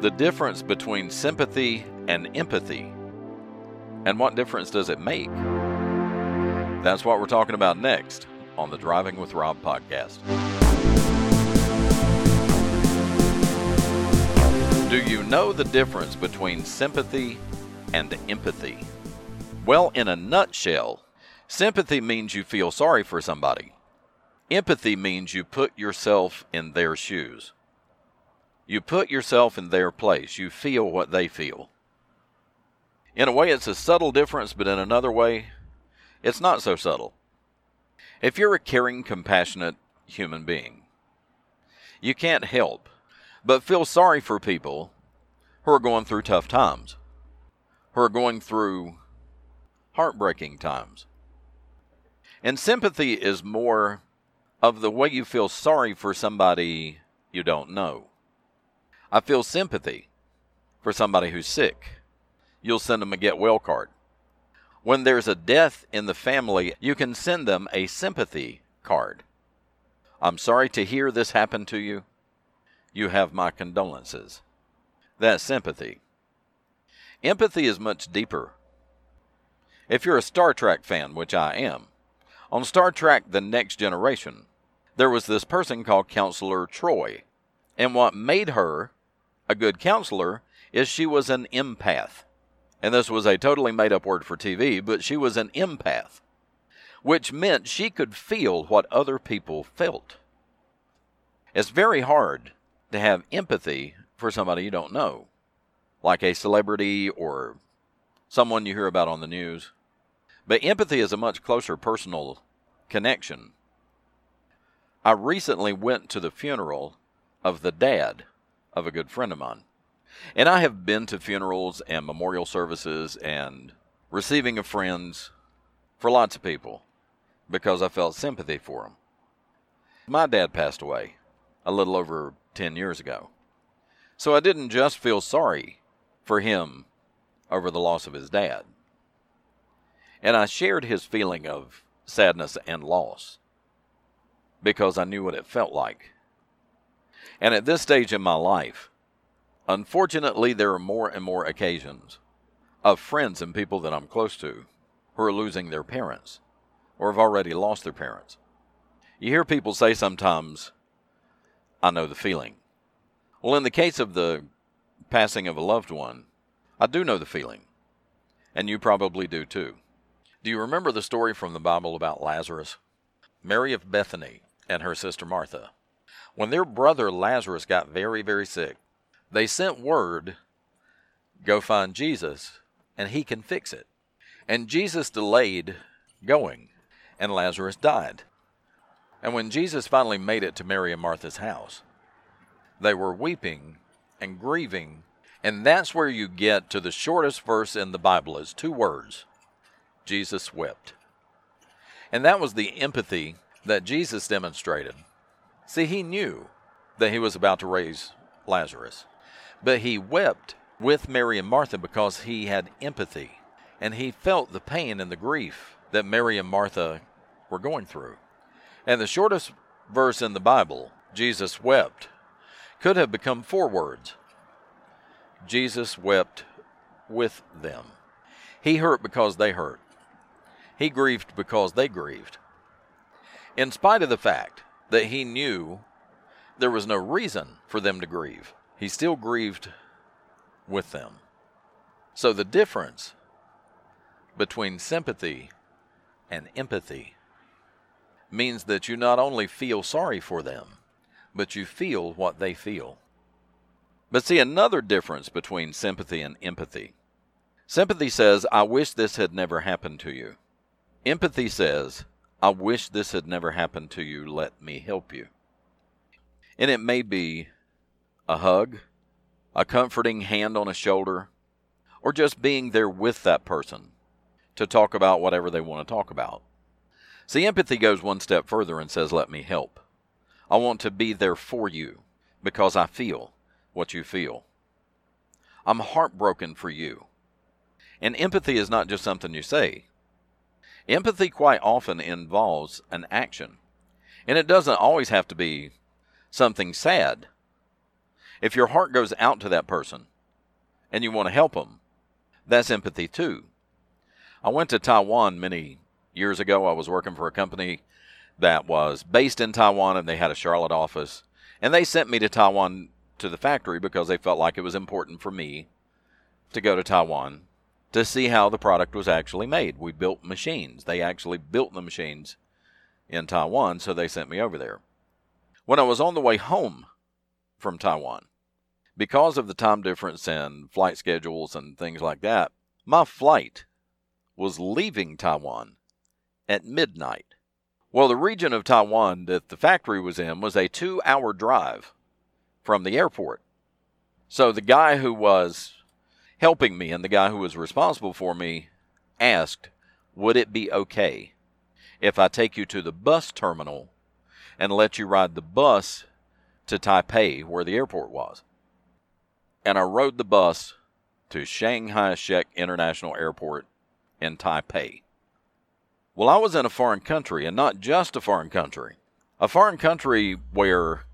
the difference between sympathy and empathy. And what difference does it make? That's what we're talking about next on the Driving with Rob podcast. Do you know the difference between sympathy and empathy? Well, in a nutshell, sympathy means you feel sorry for somebody. Empathy means you put yourself in their shoes. You put yourself in their place. You feel what they feel. In a way, it's a subtle difference, but in another way, it's not so subtle. If you're a caring, compassionate human being, you can't help but feel sorry for people who are going through tough times, who are going through heartbreaking times. And sympathy is more of the way you feel sorry for somebody you don't know. I feel sympathy for somebody who's sick. You'll send them a get well card. When there's a death in the family, you can send them a sympathy card. I'm sorry to hear this happen to you. You have my condolences. That's sympathy. Empathy is much deeper. If you're a Star Trek fan, which I am, on Star Trek The Next Generation, there was this person called Counselor Troi. And what made her a good counselor is she was an empath. And this was a totally made up word for TV, but she was an empath, which meant she could feel what other people felt. It's very hard to have empathy for somebody you don't know, like a celebrity or someone you hear about on the news. But empathy is a much closer personal connection. I recently went to the funeral of the dad of a good friend of mine. And I have been to funerals and memorial services and receiving of friends for lots of people because I felt sympathy for them. My dad passed away a little over 10 years ago. So I didn't just feel sorry for him over the loss of his dad. And I shared his feeling of sadness and loss because I knew what it felt like and at this stage in my life, unfortunately, there are more and more occasions of friends and people that I'm close to who are losing their parents or have already lost their parents. You hear people say sometimes, I know the feeling. Well, in the case of the passing of a loved one, I do know the feeling. And you probably do too. Do you remember the story from the Bible about Lazarus? Mary of Bethany and her sister Martha when their brother Lazarus got very, very sick, they sent word go find Jesus and he can fix it. And Jesus delayed going, and Lazarus died. And when Jesus finally made it to Mary and Martha's house, they were weeping and grieving. And that's where you get to the shortest verse in the Bible is two words Jesus wept. And that was the empathy that Jesus demonstrated See, he knew that he was about to raise Lazarus, but he wept with Mary and Martha because he had empathy and he felt the pain and the grief that Mary and Martha were going through. And the shortest verse in the Bible, Jesus wept, could have become four words Jesus wept with them. He hurt because they hurt. He grieved because they grieved. In spite of the fact that he knew there was no reason for them to grieve. He still grieved with them. So the difference between sympathy and empathy means that you not only feel sorry for them, but you feel what they feel. But see, another difference between sympathy and empathy. Sympathy says, I wish this had never happened to you. Empathy says, I wish this had never happened to you. Let me help you. And it may be a hug, a comforting hand on a shoulder, or just being there with that person to talk about whatever they want to talk about. See, empathy goes one step further and says, Let me help. I want to be there for you because I feel what you feel. I'm heartbroken for you. And empathy is not just something you say, Empathy quite often involves an action, and it doesn't always have to be something sad. If your heart goes out to that person and you want to help them, that's empathy too. I went to Taiwan many years ago. I was working for a company that was based in Taiwan and they had a Charlotte office. And they sent me to Taiwan to the factory because they felt like it was important for me to go to Taiwan to see how the product was actually made. We built machines. They actually built the machines in Taiwan, so they sent me over there. When I was on the way home from Taiwan, because of the time difference and flight schedules and things like that, my flight was leaving Taiwan at midnight. Well, the region of Taiwan that the factory was in was a two hour drive from the airport. So the guy who was helping me and the guy who was responsible for me asked, Would it be okay if I take you to the bus terminal and let you ride the bus to Taipei, where the airport was? And I rode the bus to Chiang Kai-shek International Airport in Taipei. Well, I was in a foreign country, and not just a foreign country, a foreign country where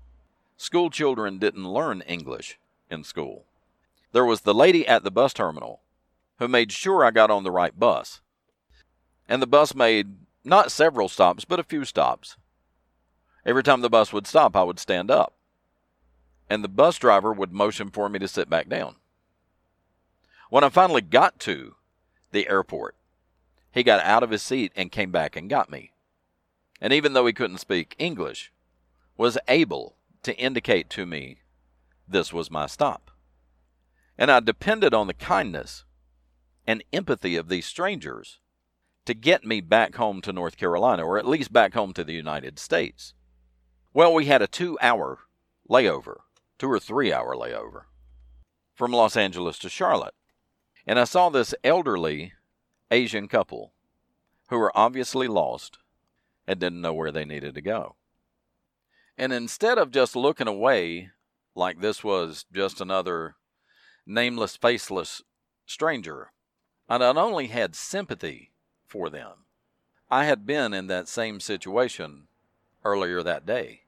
school children didn't learn English in school. There was the lady at the bus terminal who made sure I got on the right bus. And the bus made not several stops, but a few stops. Every time the bus would stop, I would stand up. And the bus driver would motion for me to sit back down. When I finally got to the airport, he got out of his seat and came back and got me. And even though he couldn't speak English, was able to indicate to me this was my stop. And I depended on the kindness and empathy of these strangers to get me back home to North Carolina, or at least back home to the United States. Well, we had a two hour layover, two or three hour layover, from Los Angeles to Charlotte. And I saw this elderly Asian couple who were obviously lost and didn't know where they needed to go. And instead of just looking away like this was just another nameless, faceless stranger, I not only had sympathy for them, I had been in that same situation earlier that day.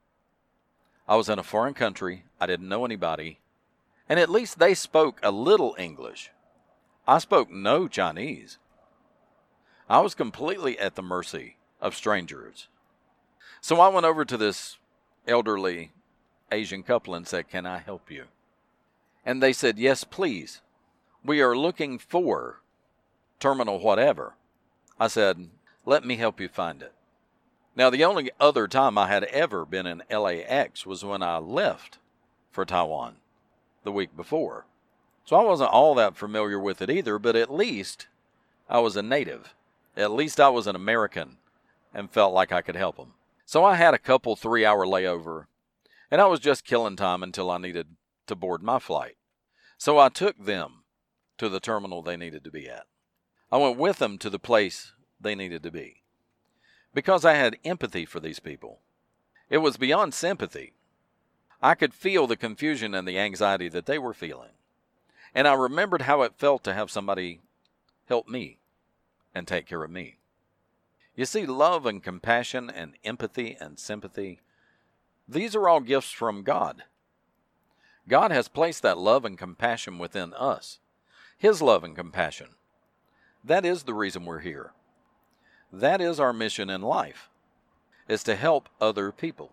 I was in a foreign country, I didn't know anybody, and at least they spoke a little English. I spoke no Chinese. I was completely at the mercy of strangers. So I went over to this elderly Asian couple and said, Can I help you? And they said, Yes, please. We are looking for terminal whatever. I said, Let me help you find it. Now, the only other time I had ever been in LAX was when I left for Taiwan the week before. So I wasn't all that familiar with it either, but at least I was a native. At least I was an American and felt like I could help them. So I had a couple three hour layover, and I was just killing time until I needed to board my flight. So I took them to the terminal they needed to be at. I went with them to the place they needed to be because I had empathy for these people. It was beyond sympathy. I could feel the confusion and the anxiety that they were feeling. And I remembered how it felt to have somebody help me and take care of me. You see, love and compassion and empathy and sympathy, these are all gifts from God. God has placed that love and compassion within us. His love and compassion. That is the reason we're here. That is our mission in life, is to help other people.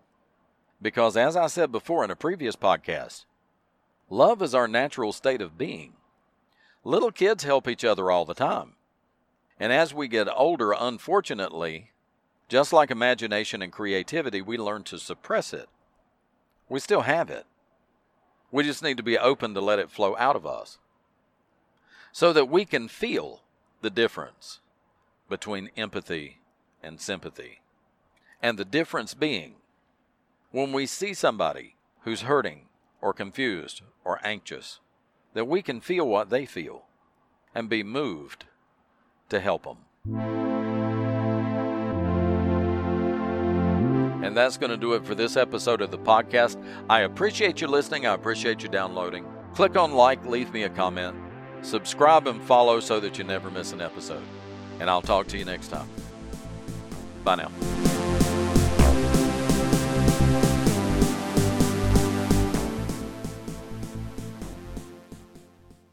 Because as I said before in a previous podcast, love is our natural state of being. Little kids help each other all the time. And as we get older, unfortunately, just like imagination and creativity, we learn to suppress it. We still have it. We just need to be open to let it flow out of us so that we can feel the difference between empathy and sympathy. And the difference being when we see somebody who's hurting or confused or anxious, that we can feel what they feel and be moved to help them. And that's going to do it for this episode of the podcast. I appreciate you listening. I appreciate you downloading. Click on like, leave me a comment, subscribe, and follow so that you never miss an episode. And I'll talk to you next time. Bye now.